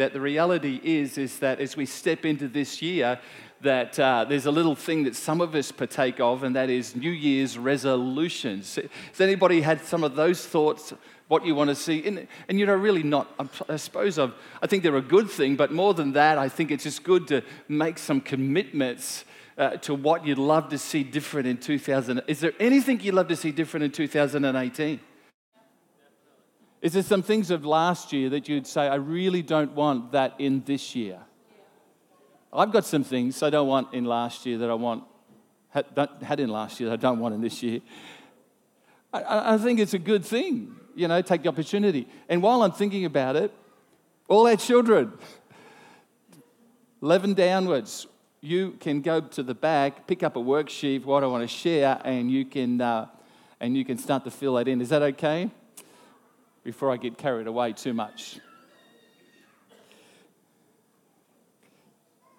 That the reality is, is that as we step into this year, that uh, there's a little thing that some of us partake of, and that is New Year's resolutions. Has anybody had some of those thoughts? What you want to see, and, and you know, really not. I suppose I've, I think they're a good thing, but more than that, I think it's just good to make some commitments uh, to what you'd love to see different in 2000. Is there anything you'd love to see different in 2018? Is there some things of last year that you'd say, I really don't want that in this year? I've got some things I don't want in last year that I want, had, in last year that I don't want in this year. I, I think it's a good thing, you know, take the opportunity. And while I'm thinking about it, all our children, 11 downwards, you can go to the back, pick up a worksheet, what I want to share, and you can, uh, and you can start to fill that in. Is that okay? Before I get carried away too much.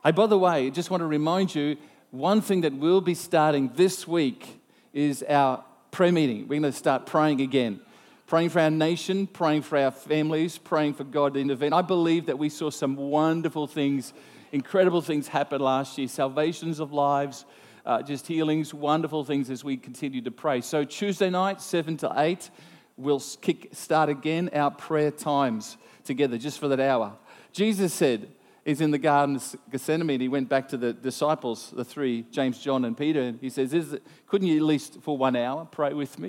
Hey, by the way, I just want to remind you one thing that we'll be starting this week is our prayer meeting. We're going to start praying again. Praying for our nation, praying for our families, praying for God to intervene. I believe that we saw some wonderful things incredible things happened last year salvations of lives, uh, just healings, wonderful things as we continue to pray. So, Tuesday night, 7 to 8, we'll kick, start again our prayer times together just for that hour. Jesus said, He's in the Garden of Gethsemane. He went back to the disciples, the three, James, John, and Peter, and he says, it, Couldn't you at least for one hour pray with me?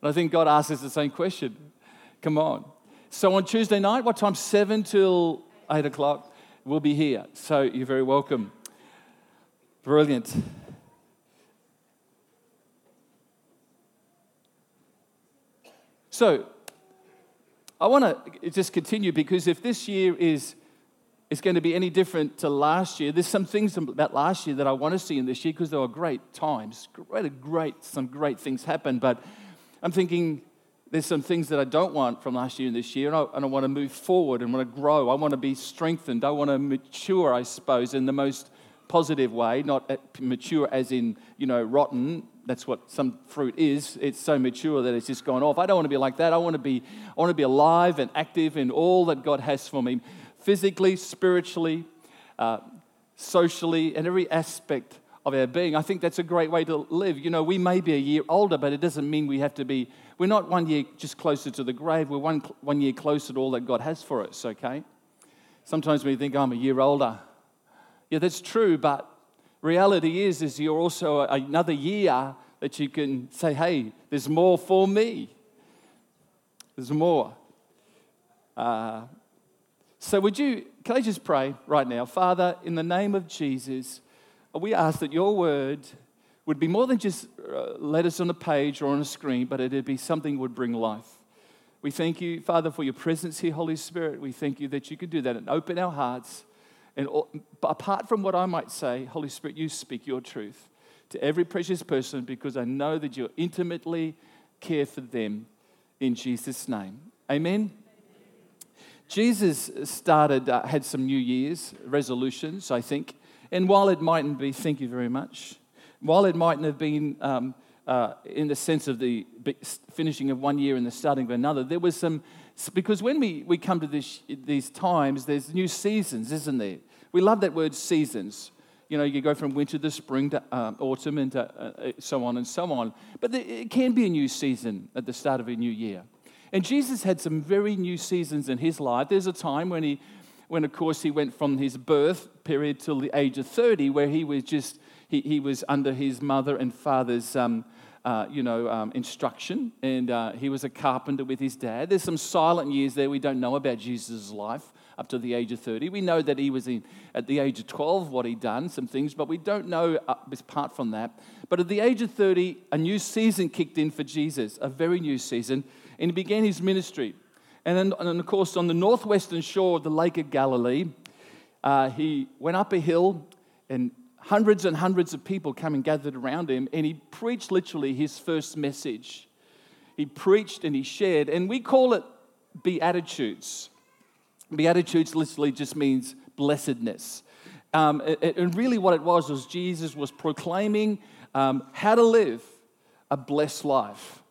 And I think God asks us the same question. Come on. So on Tuesday night, what time? 7 till 8 o'clock we'll be here. So you're very welcome. Brilliant. So I want to just continue because if this year is is going to be any different to last year. There's some things about last year that I want to see in this year because there were great times, great, great, some great things happened. But I'm thinking there's some things that I don't want from last year and this year, and I, and I want to move forward and want to grow. I want to be strengthened. I want to mature, I suppose, in the most positive way, not eh, mature as in, you know, rotten. That's what some fruit is. It's so mature that it's just gone off. I don't want to be like that. I want to be, I want to be alive and active in all that God has for me, physically, spiritually, uh, socially, and every aspect of our being. I think that's a great way to live. You know, we may be a year older, but it doesn't mean we have to be, we're not one year just closer to the grave, we're one, one year closer to all that God has for us, okay? Sometimes we think, oh, I'm a year older. Yeah, that's true, but reality is, is you're also another year that you can say, hey, there's more for me. There's more. Uh, so, would you, can I just pray right now? Father, in the name of Jesus, we ask that your word would be more than just uh, letters on a page or on a screen, but it'd be something would bring life. We thank you, Father, for your presence here, Holy Spirit. We thank you that you could do that and open our hearts. And apart from what I might say, Holy Spirit, you speak your truth to every precious person because I know that you intimately care for them in Jesus' name. Amen. Jesus started, uh, had some New Year's resolutions, I think. And while it mightn't be, thank you very much, while it mightn't have been um, uh, in the sense of the finishing of one year and the starting of another, there was some, because when we, we come to this, these times, there's new seasons, isn't there? We love that word seasons. You know, you go from winter to spring to um, autumn and to, uh, uh so on and so on. But there, it can be a new season at the start of a new year. And Jesus had some very new seasons in his life. There's a time when he when, of course, he went from his birth period till the age of 30, where he was just, he, he was under his mother and father's, um, uh, you know, um, instruction, and uh, he was a carpenter with his dad. There's some silent years there we don't know about Jesus' life up to the age of 30. We know that he was in, at the age of 12, what he'd done, some things, but we don't know uh, apart from that. But at the age of 30, a new season kicked in for Jesus, a very new season, and he began his ministry. And then, and of course, on the northwestern shore of the Lake of Galilee, uh, he went up a hill and hundreds and hundreds of people come and gathered around him, and he preached literally his first message. He preached and he shared, and we call it Beatitudes. Beatitudes literally just means blessedness. Um, and really, what it was was Jesus was proclaiming um, how to live a blessed life.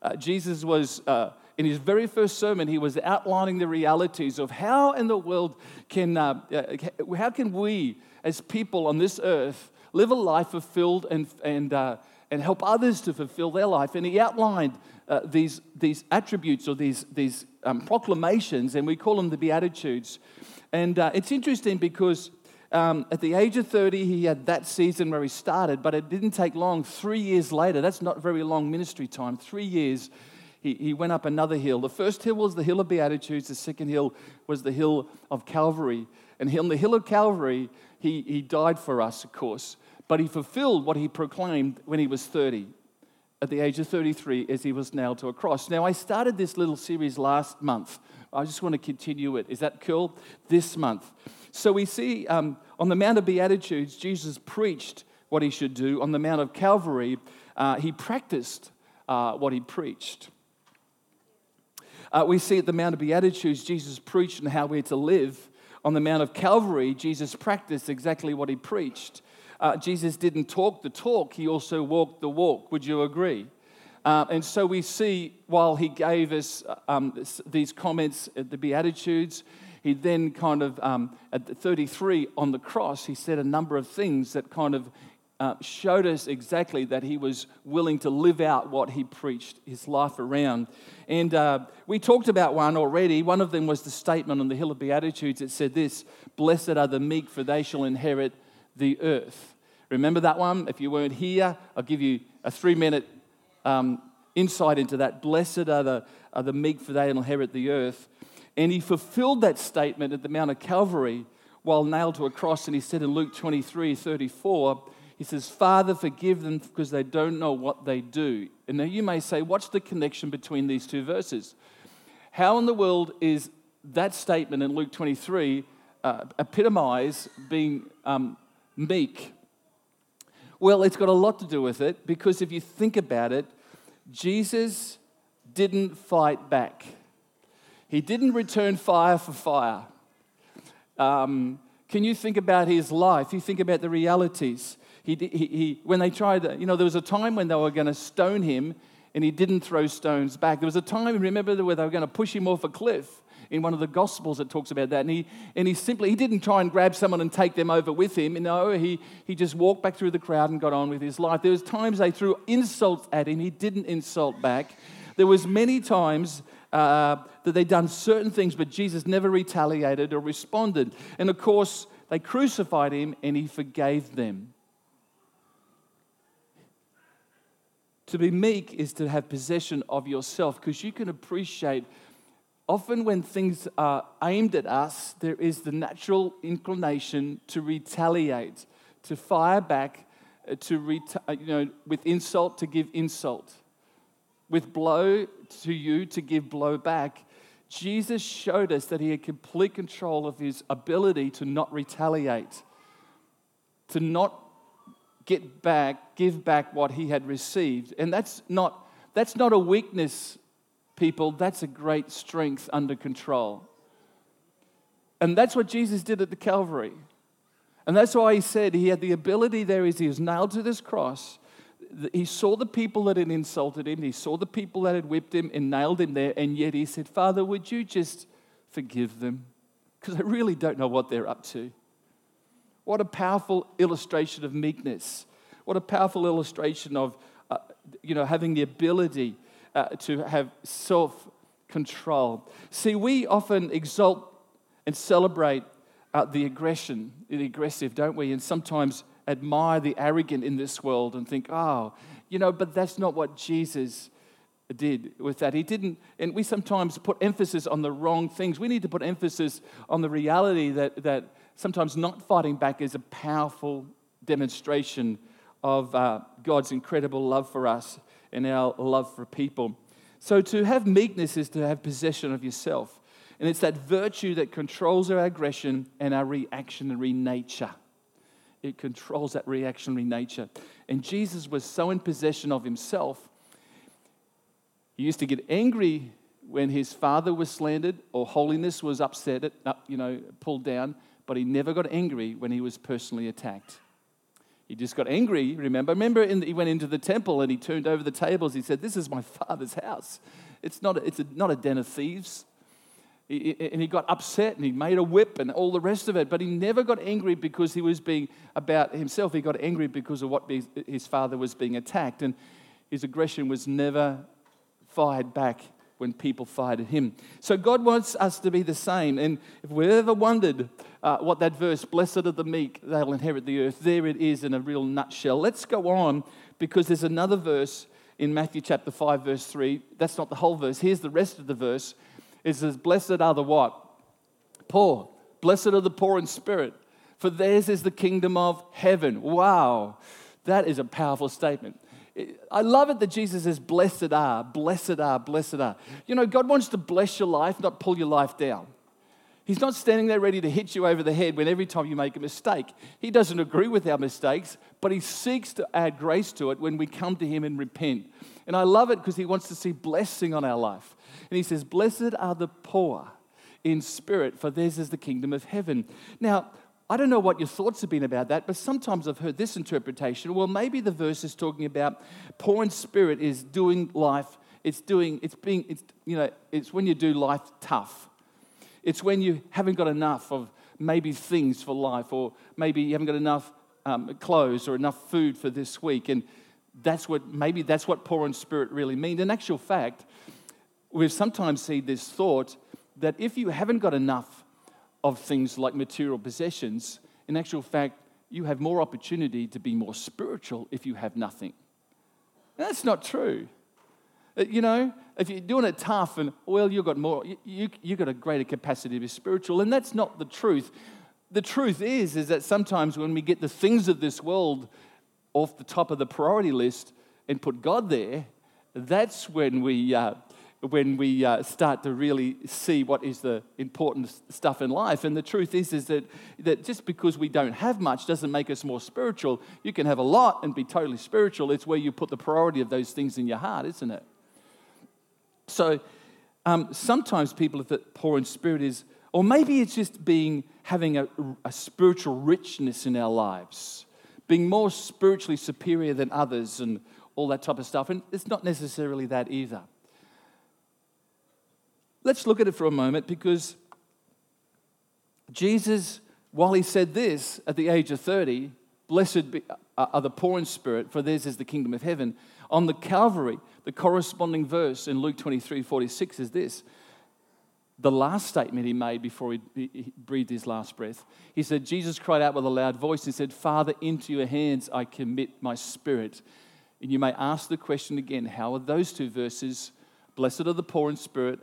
Uh, Jesus was. Uh, in his very first sermon, he was outlining the realities of how in the world can, uh, uh, how can we as people on this earth live a life fulfilled and, and, uh, and help others to fulfill their life. And he outlined uh, these, these attributes or these, these um, proclamations, and we call them the Beatitudes. And uh, it's interesting because um, at the age of 30, he had that season where he started, but it didn't take long. Three years later, that's not very long ministry time, three years, he, he went up another hill. The first hill was the Hill of Beatitudes, the second hill was the Hill of Calvary. And on the Hill of Calvary, he, he died for us, of course, but he fulfilled what he proclaimed when he was 30 at the age of 33 as he was nailed to a cross. Now, I started this little series last month. I just want to continue it. Is that cool? This month. So we see um, on the Mount of Beatitudes, Jesus preached what he should do. On the Mount of Calvary, uh, he practiced uh, what he preached. Uh, we see at the Mount of Beatitudes, Jesus preached and how we're to live. On the Mount of Calvary, Jesus practiced exactly what he preached uh, Jesus didn't talk the talk, he also walked the walk. Would you agree? Uh, and so we see while he gave us um, these comments at the Beatitudes, he then kind of, um, at 33 on the cross, he said a number of things that kind of uh, showed us exactly that he was willing to live out what he preached his life around. And uh, we talked about one already. One of them was the statement on the Hill of Beatitudes. that said this Blessed are the meek, for they shall inherit the earth. Remember that one? If you weren't here, I'll give you a three minute um, insight into that. Blessed are the, are the meek, for they inherit the earth. And he fulfilled that statement at the Mount of Calvary while nailed to a cross. And he said in Luke 23 34, he says, Father, forgive them because they don't know what they do. And now you may say, what's the connection between these two verses? How in the world is that statement in Luke 23 uh, epitomize being um, meek well, it's got a lot to do with it because if you think about it, Jesus didn't fight back. He didn't return fire for fire. Um, can you think about his life? You think about the realities. He, he, he, when they tried, you know, there was a time when they were going to stone him and he didn't throw stones back. There was a time, remember, where they were going to push him off a cliff in one of the Gospels that talks about that. And he, and he simply, he didn't try and grab someone and take them over with him. No, he, he just walked back through the crowd and got on with his life. There was times they threw insults at him. He didn't insult back. There was many times uh, that they'd done certain things, but Jesus never retaliated or responded. And of course, they crucified him and he forgave them. To be meek is to have possession of yourself because you can appreciate often when things are aimed at us, there is the natural inclination to retaliate, to fire back, uh, to reta- uh, you know, with insult to give insult, with blow to you to give blow back. Jesus showed us that he had complete control of his ability to not retaliate, to not get back, give back what he had received. And that's not, that's not a weakness people, that's a great strength under control. And that's what Jesus did at the Calvary. And that's why he said he had the ability there he was nailed to this cross. He saw the people that had insulted him, he saw the people that had whipped him and nailed him there, and yet he said, Father, would you just forgive them? Because I really don't know what they're up to. What a powerful illustration of meekness. What a powerful illustration of, uh, you know, having the ability uh, to have self control. See, we often exalt and celebrate uh, the aggression, the aggressive, don't we? And sometimes admire the arrogant in this world and think, oh, you know, but that's not what Jesus did with that. He didn't, and we sometimes put emphasis on the wrong things. We need to put emphasis on the reality that, that sometimes not fighting back is a powerful demonstration of uh, God's incredible love for us and our love for people. So, to have meekness is to have possession of yourself. And it's that virtue that controls our aggression and our reactionary nature. It controls that reactionary nature. And Jesus was so in possession of himself, he used to get angry when his father was slandered or holiness was upset, you know, pulled down, but he never got angry when he was personally attacked. He just got angry, remember? Remember, the, he went into the temple and he turned over the tables. He said, This is my father's house. It's not a, it's a, not a den of thieves. And he got upset and he made a whip and all the rest of it, but he never got angry because he was being about himself. He got angry because of what his father was being attacked. And his aggression was never fired back when people fired at him. So God wants us to be the same. And if we ever wondered uh, what that verse, blessed are the meek, they'll inherit the earth, there it is in a real nutshell. Let's go on because there's another verse in Matthew chapter 5, verse 3. That's not the whole verse. Here's the rest of the verse. It says, Blessed are the what? Poor. Blessed are the poor in spirit, for theirs is the kingdom of heaven. Wow. That is a powerful statement. I love it that Jesus says, Blessed are, blessed are, blessed are. You know, God wants to bless your life, not pull your life down. He's not standing there ready to hit you over the head when every time you make a mistake. He doesn't agree with our mistakes, but He seeks to add grace to it when we come to Him and repent. And I love it because He wants to see blessing on our life. And He says, Blessed are the poor in spirit, for theirs is the kingdom of heaven. Now, I don't know what your thoughts have been about that, but sometimes I've heard this interpretation. Well, maybe the verse is talking about poor in spirit is doing life. It's doing, it's being, it's, you know, it's when you do life tough. It's when you haven't got enough of maybe things for life, or maybe you haven't got enough um, clothes or enough food for this week. And that's what, maybe that's what poor in spirit really means. In actual fact, we've sometimes seen this thought that if you haven't got enough of things like material possessions, in actual fact, you have more opportunity to be more spiritual if you have nothing. That's not true. Uh, you know, if you're doing it tough and, well, you've got more, you, you've got a greater capacity to be spiritual, and that's not the truth. The truth is, is that sometimes when we get the things of this world off the top of the priority list and put God there, that's when we, uh, when we uh, start to really see what is the important stuff in life. And the truth is, is that, that just because we don't have much doesn't make us more spiritual. You can have a lot and be totally spiritual. It's where you put the priority of those things in your heart, isn't it? So um, sometimes people that poor in spirit is, or maybe it's just being having a, a spiritual richness in our lives, being more spiritually superior than others and all that type of stuff. And it's not necessarily that either. Let's look at it for a moment because Jesus, while he said this at the age of 30, blessed be, uh, are the poor in spirit, for theirs is the kingdom of heaven. On the Calvary, the corresponding verse in Luke 23 46 is this. The last statement he made before he, he breathed his last breath. He said, Jesus cried out with a loud voice and said, Father, into your hands I commit my spirit. And you may ask the question again how are those two verses, blessed are the poor in spirit,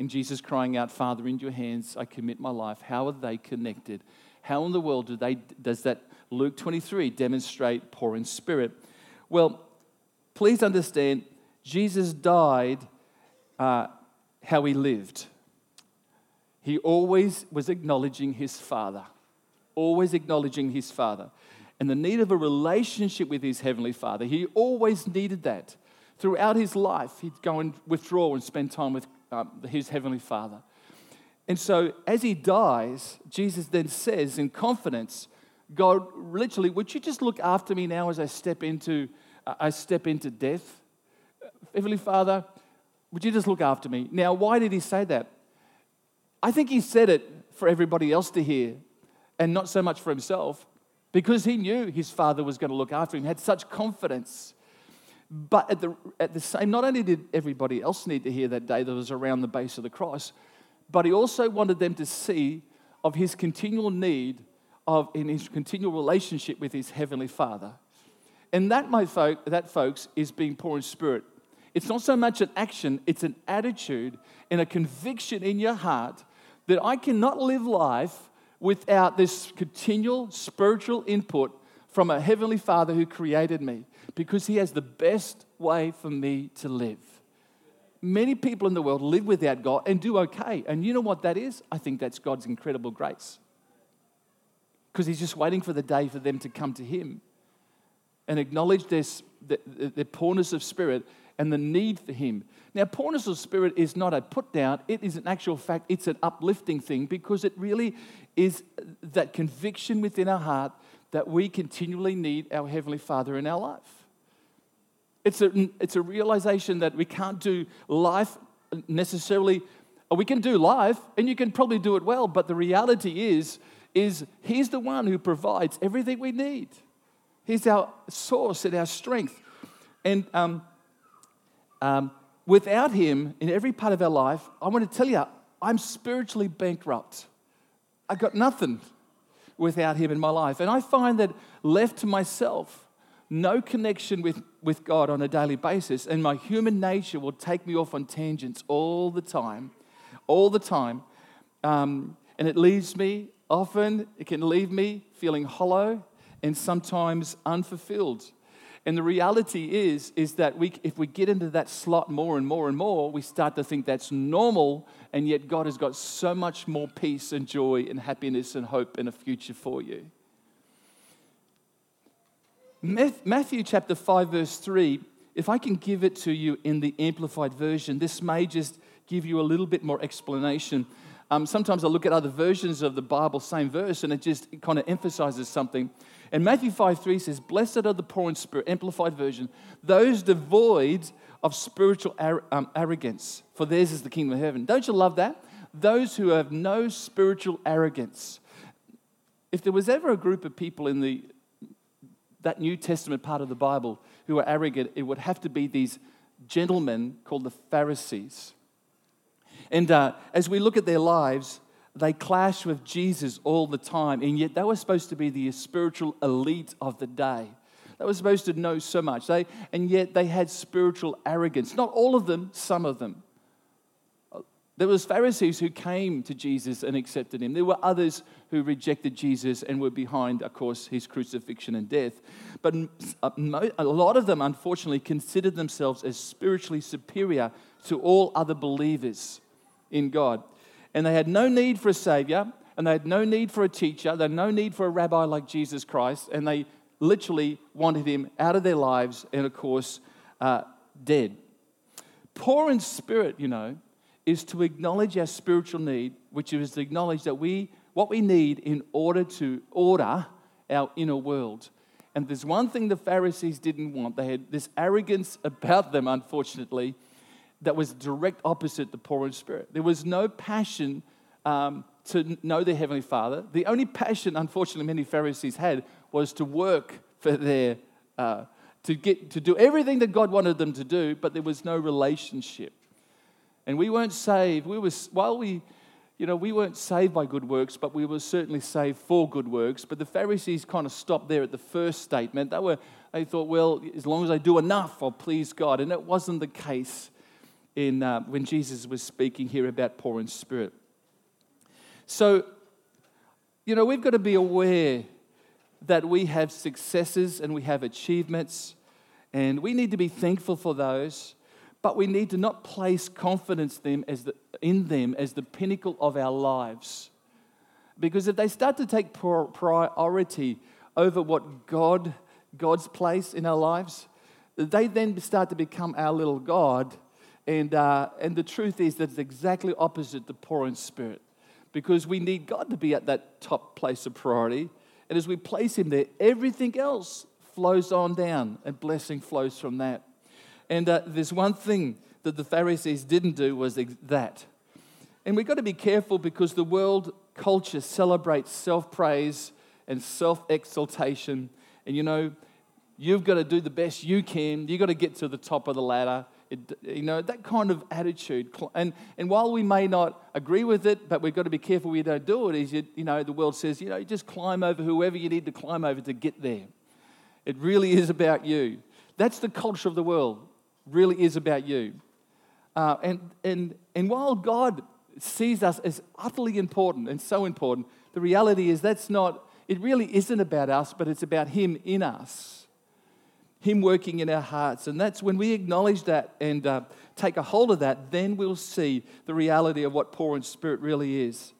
and Jesus crying out, Father, into your hands I commit my life. How are they connected? How in the world do they, does that Luke 23 demonstrate poor in spirit? Well, please understand, Jesus died uh, how he lived. He always was acknowledging his Father, always acknowledging his Father. And the need of a relationship with his Heavenly Father, he always needed that. Throughout his life, he'd go and withdraw and spend time with um, his heavenly Father. And so, as he dies, Jesus then says in confidence, God, literally, would you just look after me now as I step into, uh, I step into death? Heavenly Father, would you just look after me? Now, why did he say that? I think he said it for everybody else to hear and not so much for himself because he knew his father was going to look after him, had such confidence. But at the, at the same, not only did everybody else need to hear that day that was around the base of the cross, but he also wanted them to see of his continual need of in his continual relationship with his heavenly Father. And that, my folk, that folks, is being poor in spirit. It's not so much an action, it's an attitude and a conviction in your heart that I cannot live life without this continual spiritual input from a heavenly Father who created me because He has the best way for me to live. Many people in the world live without God and do okay. And you know what that is? I think that's God's incredible grace. Because He's just waiting for the day for them to come to Him and acknowledge their, their poorness of spirit and the need for Him. Now, poorness of spirit is not a put down, it is an actual fact, it's an uplifting thing because it really is that conviction within our heart that we continually need our Heavenly Father in our life. It's a, it's a realization that we can't do life necessarily, we can do life and you can probably do it well, but the reality is, is He's the one who provides everything we need. He's our source and our strength. And um, um, without Him in every part of our life, I want to tell you, I'm spiritually bankrupt. I've got nothing without Him in my life. And I find that left to myself, no connection with, with God on a daily basis, and my human nature will take me off on tangents all the time, all the time. Um, and it leaves me, often, it can leave me feeling hollow and sometimes unfulfilled. And the reality is, is that we, if we get into that slot more and more and more, we start to think that's normal, and yet God has got so much more peace and joy and happiness and hope and a future for you. Matthew chapter 5, verse 3, if I can give it to you in the amplified version, this may just give you a little bit more explanation. Um, sometimes I look at other versions of the Bible, same verse, and it just kind of emphasizes something. And Matthew 5 3 says, Blessed are the poor in spirit, amplified version, those devoid of spiritual ar- um, arrogance, for theirs is the kingdom of heaven. Don't you love that? Those who have no spiritual arrogance. If there was ever a group of people in the, that New Testament part of the Bible who were arrogant, it would have to be these gentlemen called the Pharisees. And uh, as we look at their lives, they clash with Jesus all the time, and yet they were supposed to be the spiritual elite of the day. They were supposed to know so much, they, and yet they had spiritual arrogance. Not all of them, some of them. There was Pharisees who came to Jesus and accepted him. There were others who rejected Jesus and were behind, of course, his crucifixion and death. But a lot of them, unfortunately, considered themselves as spiritually superior to all other believers in God. And they had no need for a savior, and they had no need for a teacher, they had no need for a rabbi like Jesus Christ, and they literally wanted him out of their lives and, of course, uh, dead. Poor in spirit, you know, is to acknowledge our spiritual need, which is to acknowledge that we what we need in order to order our inner world. And there's one thing the Pharisees didn't want. They had this arrogance about them, unfortunately, that was direct opposite the poor in spirit. There was no passion um, to know their Heavenly Father. The only passion, unfortunately, many Pharisees had was to work for their, uh, to, get, to do everything that God wanted them to do, but there was no relationship. And we weren't saved. We were, while we, you know, we weren't saved by good works, but we were certainly saved for good works. But the Pharisees kind of stopped there at the first statement. They were, they thought, well, as long as I do enough, I'll please God. And it wasn't the case in, uh, when Jesus was speaking here about poor in spirit. So, you know, we've got to be aware that we have successes and we have achievements, and we need to be thankful for those, but we need to not place confidence them as the, in them as the pinnacle of our lives. Because if they start to take priority over what God, God's place in our lives, they then start to become our little God and, uh, and the truth is that it's exactly opposite the poor in spirit because we need God to be at that top place of priority. And as we place Him there, everything else flows on down and blessing flows from that. And uh, there's one thing that the Pharisees didn't do was that. And we've got to be careful because the world culture celebrates self praise and self exaltation. And you know, you've got to do the best you can, you've got to get to the top of the ladder. It, you know, that kind of attitude. And, and while we may not agree with it, but we've got to be careful we don't do it, is, you, you know, the world says, you know, just climb over whoever you need to climb over to get there. It really is about you. That's the culture of the world, really is about you. Uh, and, and, and while God sees us as utterly important and so important, the reality is that's not, it really isn't about us, but it's about Him in us. Him working in our hearts. And that's when we acknowledge that and uh, take a hold of that, then we'll see the reality of what poor in spirit really is.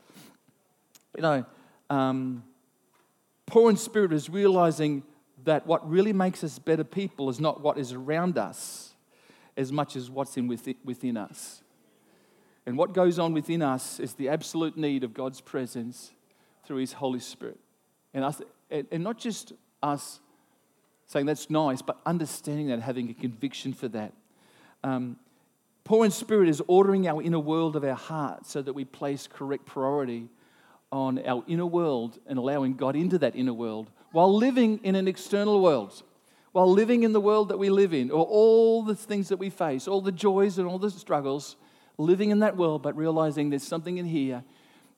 You know, um, poor in spirit is realizing that what really makes us better people is not what is around us as much as what's in within, within us. And what goes on within us is the absolute need of God's presence through His Holy Spirit. And, us, and not just us saying that's nice, but understanding that, having a conviction for that. Um, Poor in spirit is ordering our inner world of our heart so that we place correct priority on our inner world and allowing God into that inner world while living in an external world, while living in the world that we live in, or all the things that we face, all the joys and all the struggles, living in that world, but realizing there's something in here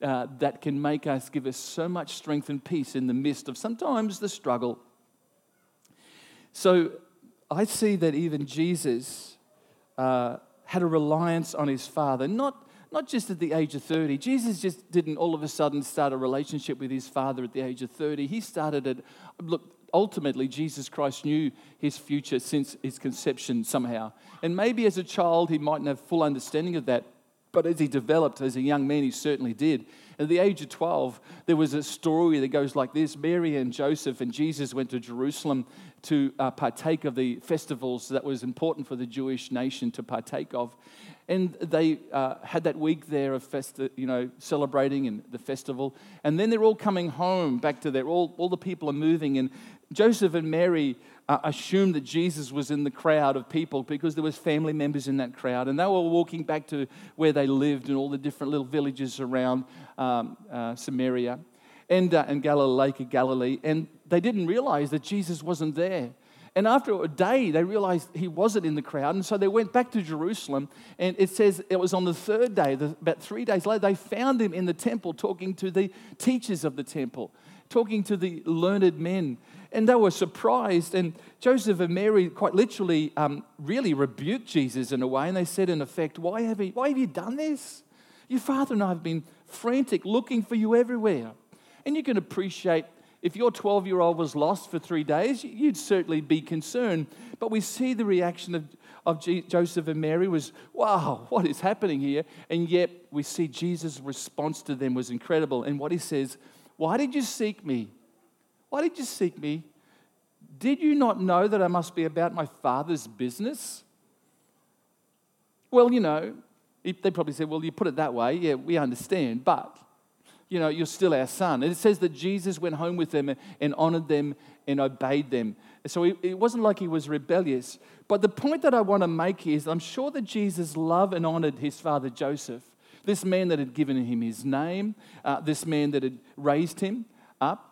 uh, that can make us, give us so much strength and peace in the midst of sometimes the struggle. So I see that even Jesus uh, had a reliance on his Father, not not just at the age of 30. Jesus just didn't all of a sudden start a relationship with his father at the age of 30. He started it, look, ultimately, Jesus Christ knew his future since his conception somehow. And maybe as a child, he mightn't have full understanding of that. But as he developed as a young man, he certainly did. At the age of 12, there was a story that goes like this Mary and Joseph and Jesus went to Jerusalem to uh, partake of the festivals that was important for the Jewish nation to partake of. And they uh, had that week there of festi- you know, celebrating and the festival. And then they're all coming home back to their, all, all the people are moving. And Joseph and Mary uh, assumed that Jesus was in the crowd of people because there was family members in that crowd. And they were walking back to where they lived and all the different little villages around um, uh, Samaria and, uh, and Galilee, Lake of Galilee. And they didn't realize that Jesus wasn't there. And after a day, they realized he wasn't in the crowd. And so they went back to Jerusalem. And it says it was on the third day, about three days later, they found him in the temple talking to the teachers of the temple, talking to the learned men. And they were surprised. And Joseph and Mary quite literally um, really rebuked Jesus in a way. And they said, in effect, why have, you, why have you done this? Your father and I have been frantic, looking for you everywhere. And you can appreciate if your 12 year old was lost for three days, you'd certainly be concerned. But we see the reaction of, of G- Joseph and Mary was, wow, what is happening here? And yet we see Jesus' response to them was incredible. And what he says, Why did you seek me? Why did you seek me? Did you not know that I must be about my father's business? Well, you know, they probably said, Well, you put it that way. Yeah, we understand. But you know, you're still our son. And it says that Jesus went home with them and honored them and obeyed them. So it wasn't like he was rebellious. But the point that I want to make is I'm sure that Jesus loved and honored his father Joseph, this man that had given him his name, uh, this man that had raised him up.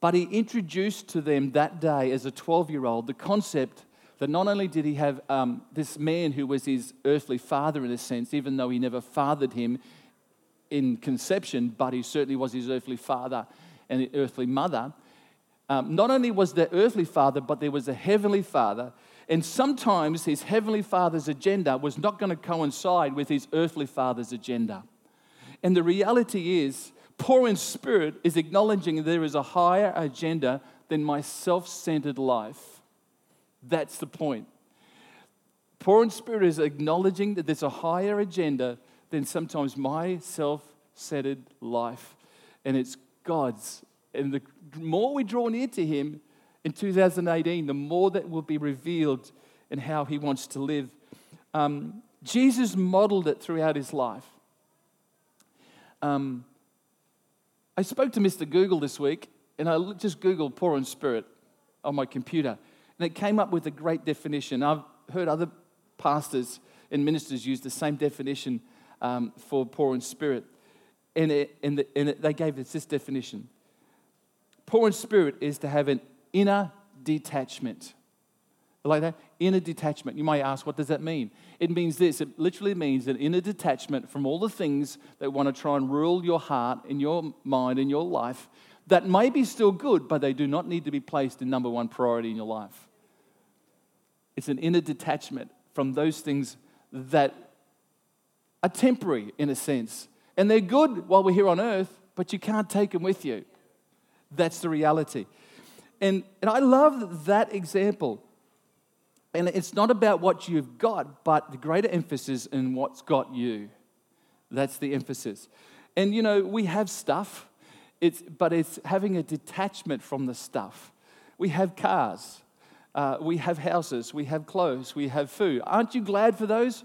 But he introduced to them that day as a 12 year old the concept that not only did he have um, this man who was his earthly father in a sense, even though he never fathered him, in conception, but he certainly was his earthly father and earthly mother. Um, not only was there earthly father, but there was a heavenly father. And sometimes his heavenly father's agenda was not going to coincide with his earthly father's agenda. And the reality is, poor in spirit is acknowledging there is a higher agenda than my self centered life. That's the point. Poor in spirit is acknowledging that there's a higher agenda than sometimes my self centered life. And it's God's. And the more we draw near to Him in 2018, the more that will be revealed in how He wants to live. Um, Jesus modeled it throughout His life. Um, I spoke to Mr. Google this week, and I just Googled poor in spirit on my computer, and it came up with a great definition. I've heard other pastors and ministers use the same definition um, for poor in spirit. And, it, and, the, and it, they gave us this definition Poor in spirit is to have an inner detachment. Like that? Inner detachment. You might ask, what does that mean? It means this it literally means an inner detachment from all the things that want to try and rule your heart and your mind and your life that may be still good, but they do not need to be placed in number one priority in your life. It's an inner detachment from those things that are temporary in a sense. And they're good while we're here on earth, but you can't take them with you. That's the reality. And, and I love that example. And it's not about what you've got, but the greater emphasis in what's got you. That's the emphasis. And you know, we have stuff, it's, but it's having a detachment from the stuff. We have cars, uh, we have houses, we have clothes, we have food. Aren't you glad for those?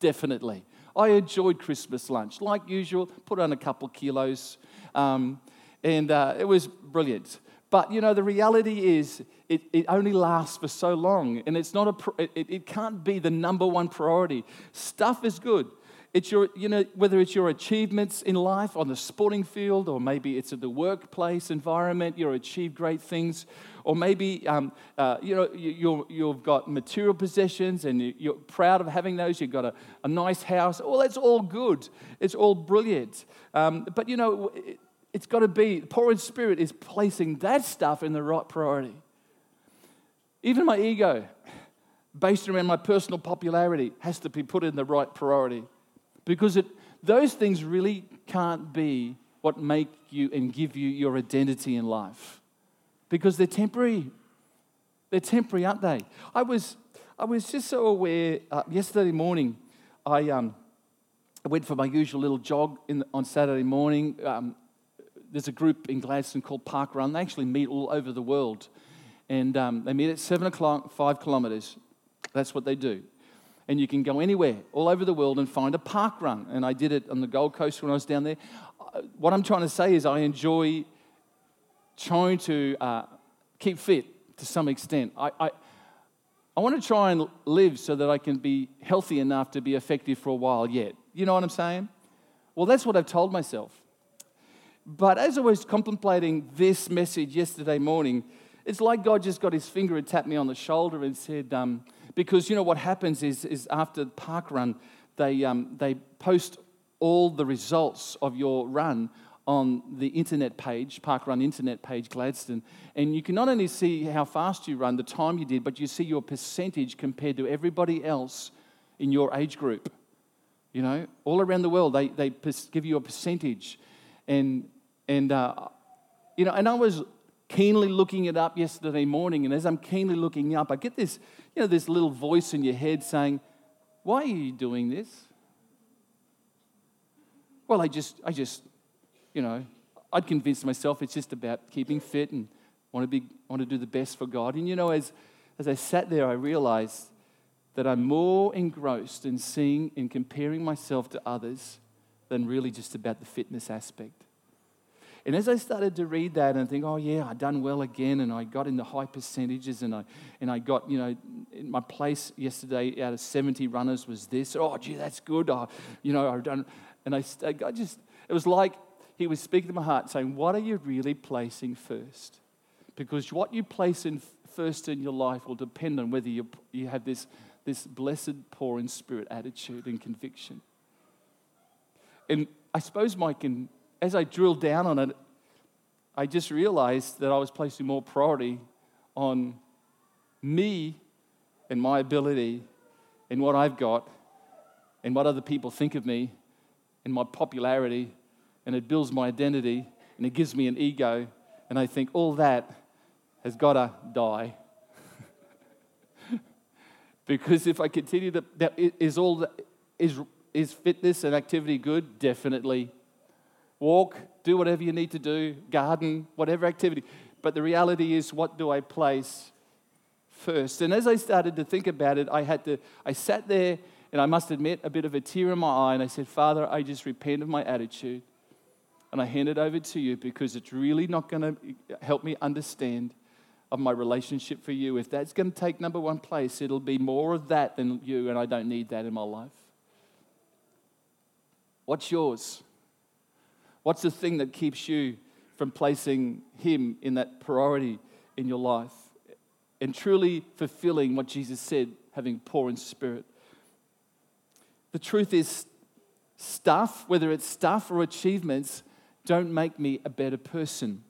Definitely. I enjoyed Christmas lunch. Like usual, put on a couple kilos, um, and uh, it was brilliant. But you know, the reality is it, it only lasts for so long, and it's not a, it, it can't be the number one priority. Stuff is good. It's your, you know, whether it's your achievements in life on the sporting field, or maybe it's at the workplace environment, you achieved great things, or maybe, um, uh, you know, you, you've got material possessions and you're proud of having those. You've got a, a nice house. Well, that's all good. It's all brilliant. Um, but, you know, it's got to be, the poor in spirit is placing that stuff in the right priority. Even my ego, based around my personal popularity, has to be put in the right priority because it, those things really can't be what make you and give you your identity in life because they're temporary. They're temporary, aren't they? I was, I was just so aware uh, yesterday morning, I, um, went for my usual little jog on Saturday morning. Um, there's a group in Gladstone called Park Run. They actually meet all over the world. And um, they meet at 7 o'clock, five kilometers. That's what they do and you can go anywhere all over the world and find a park run. And I did it on the Gold Coast when I was down there. Uh, what I'm trying to say is, I enjoy trying to uh, keep fit to some extent. I, I, I want to try and live so that I can be healthy enough to be effective for a while yet. You know what I'm saying? Well, that's what I've told myself. But as I was contemplating this message yesterday morning, it's like God just got his finger and tapped me on the shoulder and said, um, because you know what happens is, is after the park run, they, um, they post all the results of your run on the internet page, Park Run internet page, Gladstone. And you can not only see how fast you run, the time you did, but you see your percentage compared to everybody else in your age group. You know, all around the world, they, they give you a percentage. And, and uh, you know, and I was keenly looking it up yesterday morning, and as I'm keenly looking up, I get this you know, this little voice in your head saying, Why are you doing this? Well, I just, I just, you know, I'd convinced myself it's just about keeping fit and want to, be, want to do the best for God. And you know, as, as I sat there, I realized that I'm more engrossed in seeing and comparing myself to others than really just about the fitness aspect. And as I started to read that and think, oh, yeah, I done well again, and I got in the high percentages, and I, and I got, you know, in my place yesterday out of 70 runners was this. Oh, gee, that's good. Oh, you know, I've done. And I, I just, it was like he was speaking to my heart saying, what are you really placing first? Because what you place in first in your life will depend on whether you, you have this, this blessed, poor in spirit attitude and conviction. And I suppose, Mike, in as I drilled down on it, I just realized that I was placing more priority on me and my ability and what I've got and what other people think of me and my popularity, and it builds my identity and it gives me an ego. And I think all that has got to die. because if I continue to, that is all, is, is fitness and activity good? Definitely walk, do whatever you need to do, garden, whatever activity. But the reality is, what do I place first? And as I started to think about it, I had to, I sat there and I must admit, a bit of a tear in my eye, and I said, Father, I just repent of my attitude. And I hand it over to you because it's really not going to help me understand of my relationship for you. If that's going to take number one place, it'll be more of that than you, and I don't need that in my life. What's yours? What's the thing that keeps you from placing Him in that priority in your life and truly fulfilling what Jesus said, having poor in spirit? The truth is, stuff, whether it's stuff or achievements, don't make me a better person.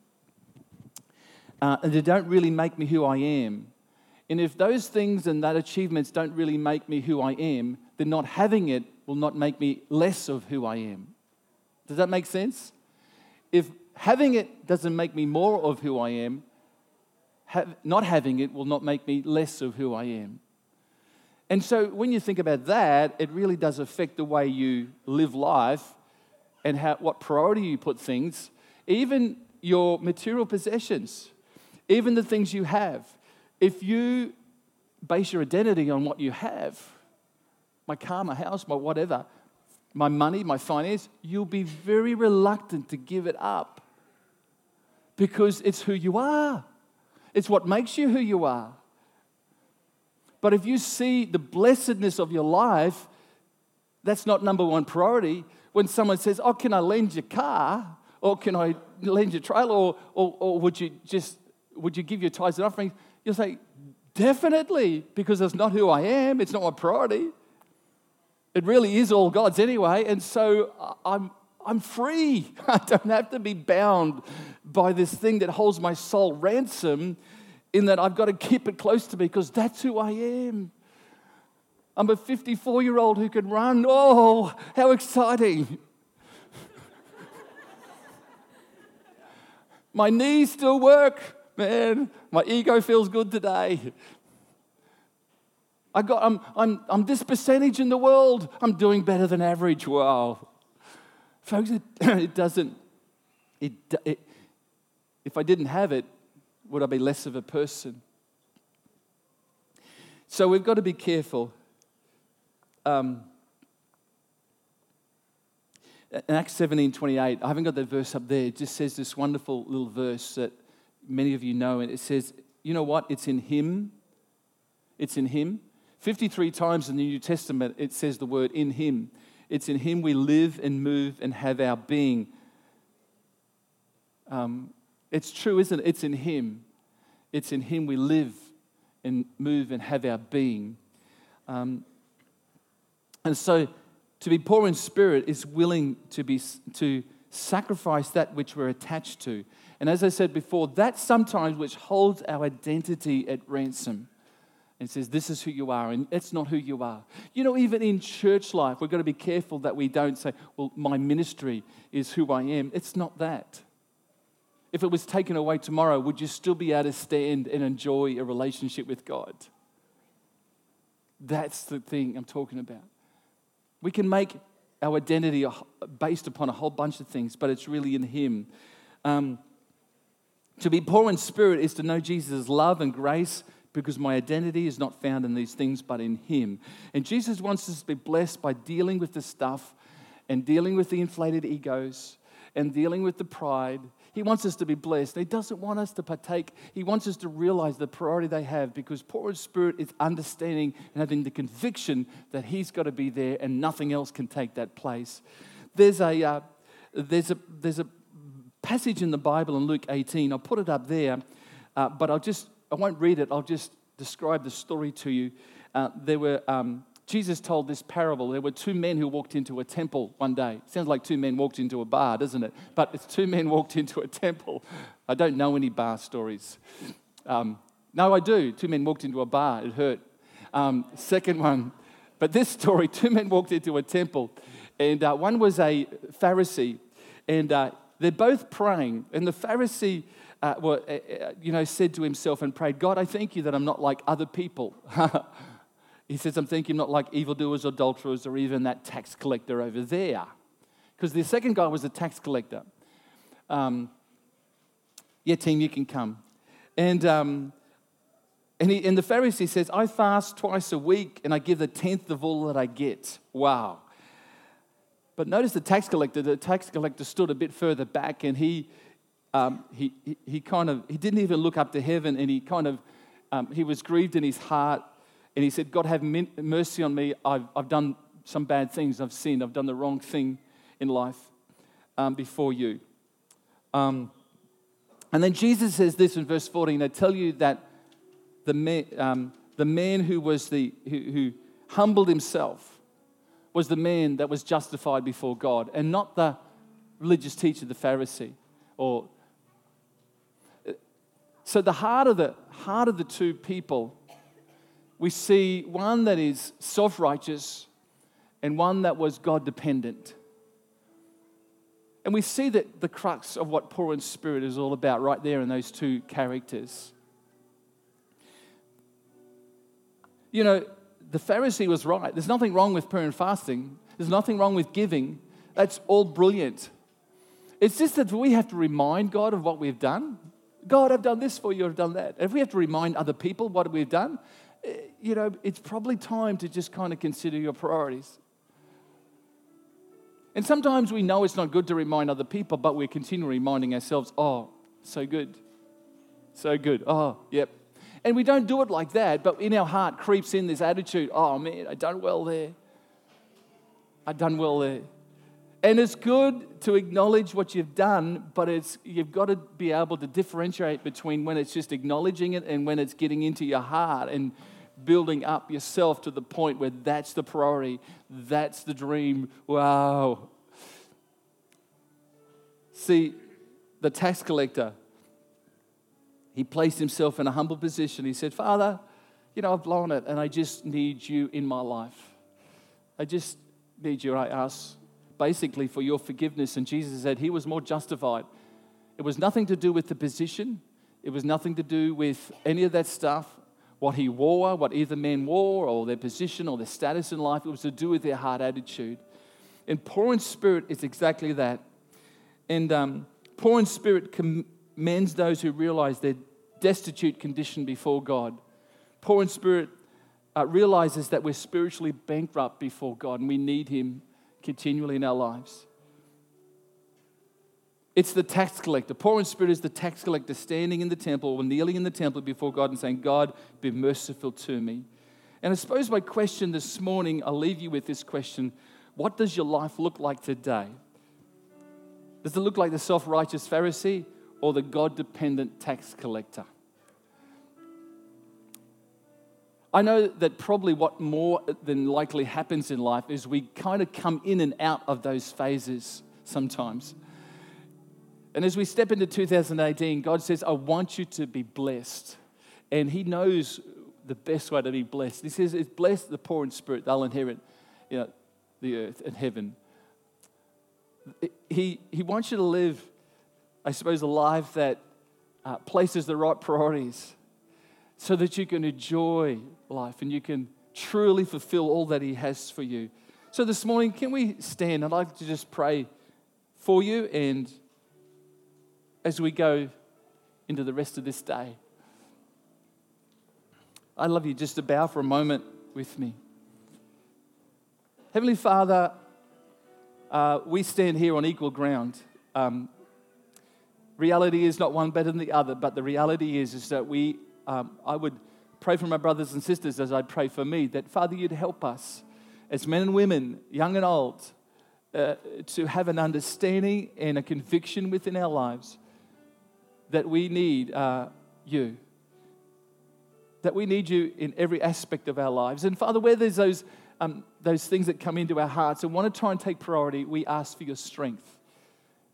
Uh, and they don't really make me who I am. And if those things and that achievements don't really make me who I am, then not having it will not make me less of who I am. Does that make sense? If having it doesn't make me more of who I am, have, not having it will not make me less of who I am. And so when you think about that, it really does affect the way you live life and how, what priority you put things, even your material possessions, even the things you have. If you base your identity on what you have, my car, my house, my whatever, my money, my finance, you'll be very reluctant to give it up because it's who you are. It's what makes you who you are. But if you see the blessedness of your life, that's not number one priority. When someone says, Oh, can I lend your car? Or can I lend your trailer? Or, or, or would you just would you give your tithes and offerings? You'll say, Definitely, because that's not who I am. It's not my priority. It really is all God's anyway. And so I'm, I'm free. I don't have to be bound by this thing that holds my soul ransom, in that I've got to keep it close to me because that's who I am. I'm a 54 year old who can run. Oh, how exciting! my knees still work, man. My ego feels good today. I got, I'm, I'm, I'm this percentage in the world. I'm doing better than average. Wow. Folks, it, it doesn't, it, it, if I didn't have it, would I be less of a person? So we've got to be careful. Um, in Acts 17 28, I haven't got that verse up there. It just says this wonderful little verse that many of you know. And it says, you know what? It's in Him. It's in Him. 53 times in the New Testament, it says the word in Him. It's in Him we live and move and have our being. Um, it's true, isn't it? It's in Him. It's in Him we live and move and have our being. Um, and so, to be poor in spirit is willing to, be, to sacrifice that which we're attached to. And as I said before, that sometimes which holds our identity at ransom and says, This is who you are, and it's not who you are. You know, even in church life, we've got to be careful that we don't say, Well, my ministry is who I am. It's not that. If it was taken away tomorrow, would you still be able to stand and enjoy a relationship with God? That's the thing I'm talking about. We can make our identity based upon a whole bunch of things, but it's really in Him. Um, to be poor in spirit is to know Jesus' love and grace because my identity is not found in these things but in Him. And Jesus wants us to be blessed by dealing with the stuff and dealing with the inflated egos and dealing with the pride. He wants us to be blessed. He doesn't want us to partake. He wants us to realize the priority they have because poor in spirit is understanding and having the conviction that He's got to be there and nothing else can take that place. There's a, uh, there's a, there's a passage in the Bible in Luke 18. I'll put it up there, uh, but I'll just I won't read it, I'll just describe the story to you. Uh, there were, um, Jesus told this parable. There were two men who walked into a temple one day. Sounds like two men walked into a bar, doesn't it? But it's two men walked into a temple. I don't know any bar stories. Um, no, I do. Two men walked into a bar. It hurt. Um, second one. But this story two men walked into a temple, and uh, one was a Pharisee, and uh, they're both praying. And the Pharisee uh, well, uh, uh, you know, said to himself and prayed, God, I thank you that I'm not like other people. he says, I'm thinking not like evildoers, adulterers, or even that tax collector over there. Because the second guy was a tax collector. Um, yeah, team, you can come. And, um, and, he, and the Pharisee says, I fast twice a week and I give the tenth of all that I get. Wow. But notice the tax collector, the tax collector stood a bit further back and he, um, he, he, he, kind of, he didn't even look up to heaven and he kind of, um, he was grieved in his heart and he said, God, have mercy on me. I've, I've done some bad things. I've sinned. I've done the wrong thing in life um, before you. Um, and then Jesus says this in verse 14 I tell you that the man, um, the man who was the, who, who humbled himself was the man that was justified before God and not the religious teacher, the Pharisee, or so the heart of the heart of the two people, we see one that is self-righteous and one that was God dependent. And we see that the crux of what poor in spirit is all about right there in those two characters. You know, the Pharisee was right. There's nothing wrong with prayer and fasting. There's nothing wrong with giving. That's all brilliant. It's just that we have to remind God of what we've done. God, I've done this for you, I've done that. If we have to remind other people what we've done, eh, you know, it's probably time to just kind of consider your priorities. And sometimes we know it's not good to remind other people, but we're continually reminding ourselves, oh, So good. So good. Oh, yep. And we don't do it like that, but in our heart creeps in this attitude oh man, I've done well there. I've done well there. And it's good to acknowledge what you've done, but it's, you've got to be able to differentiate between when it's just acknowledging it and when it's getting into your heart and building up yourself to the point where that's the priority, that's the dream. Wow. See, the tax collector, he placed himself in a humble position. He said, Father, you know, I've blown it and I just need you in my life. I just need you. I ask basically for your forgiveness. And Jesus said he was more justified. It was nothing to do with the position, it was nothing to do with any of that stuff, what he wore, what either men wore, or their position or their status in life. It was to do with their heart attitude. And poor in spirit is exactly that. And um, poor in spirit commends those who realize their destitute condition before God. Poor in spirit uh, realizes that we're spiritually bankrupt before God and we need Him continually in our lives. It's the tax collector. Poor in spirit is the tax collector standing in the temple or kneeling in the temple before God and saying, God, be merciful to me. And I suppose my question this morning, I'll leave you with this question What does your life look like today? Does it look like the self righteous Pharisee or the God dependent tax collector? I know that probably what more than likely happens in life is we kind of come in and out of those phases sometimes. And as we step into 2018, God says, I want you to be blessed. And He knows the best way to be blessed. He says, It's the poor in spirit, they'll inherit you know, the earth and heaven. He, he wants you to live, I suppose, a life that uh, places the right priorities so that you can enjoy life and you can truly fulfill all that He has for you. So this morning, can we stand? I'd like to just pray for you and as we go into the rest of this day. I'd love you just to bow for a moment with me. Heavenly Father, uh, we stand here on equal ground. Um, reality is not one better than the other, but the reality is, is that we, um, I would pray for my brothers and sisters as I'd pray for me, that Father, you'd help us as men and women, young and old, uh, to have an understanding and a conviction within our lives that we need uh, you. That we need you in every aspect of our lives. And Father, where there's those, um, those things that come into our hearts and want to try and take priority, we ask for your strength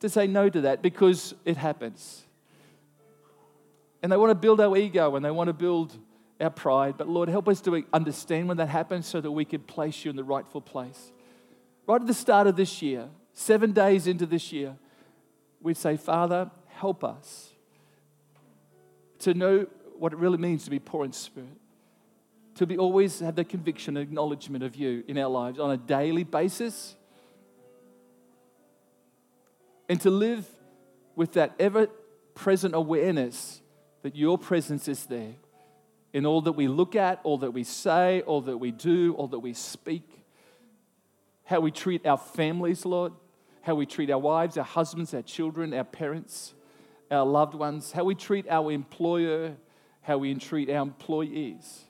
to say no to that because it happens. And they want to build our ego and they want to build our pride. But Lord, help us to understand when that happens so that we can place you in the rightful place. Right at the start of this year, seven days into this year, we'd say, Father, help us to know what it really means to be poor in spirit, to be always have the conviction and acknowledgement of you in our lives on a daily basis, and to live with that ever present awareness that your presence is there in all that we look at, all that we say, all that we do, all that we speak, how we treat our families, Lord, how we treat our wives, our husbands, our children, our parents, our loved ones, how we treat our employer, how we entreat our employees,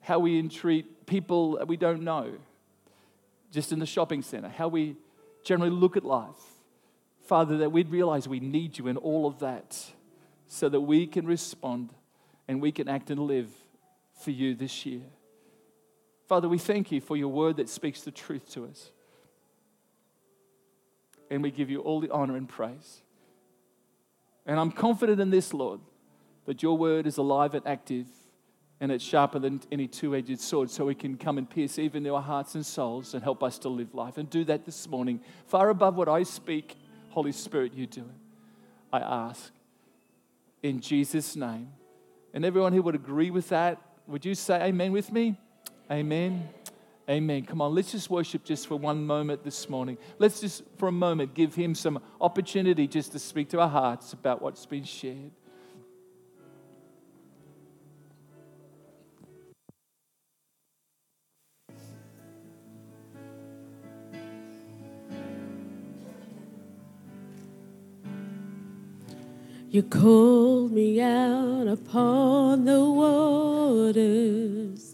how we entreat people that we don't know, just in the shopping center, how we generally look at life. Father, that we'd realize we need you in all of that so that we can respond and we can act and live for you this year. Father, we thank you for your word that speaks the truth to us. And we give you all the honor and praise. And I'm confident in this, Lord, that your word is alive and active and it's sharper than any two edged sword, so we can come and pierce even our hearts and souls and help us to live life. And do that this morning. Far above what I speak, Holy Spirit, you do it. I ask. In Jesus' name. And everyone who would agree with that, would you say amen with me? Amen. Amen. Come on, let's just worship just for one moment this morning. Let's just, for a moment, give him some opportunity just to speak to our hearts about what's been shared. You called me out upon the waters.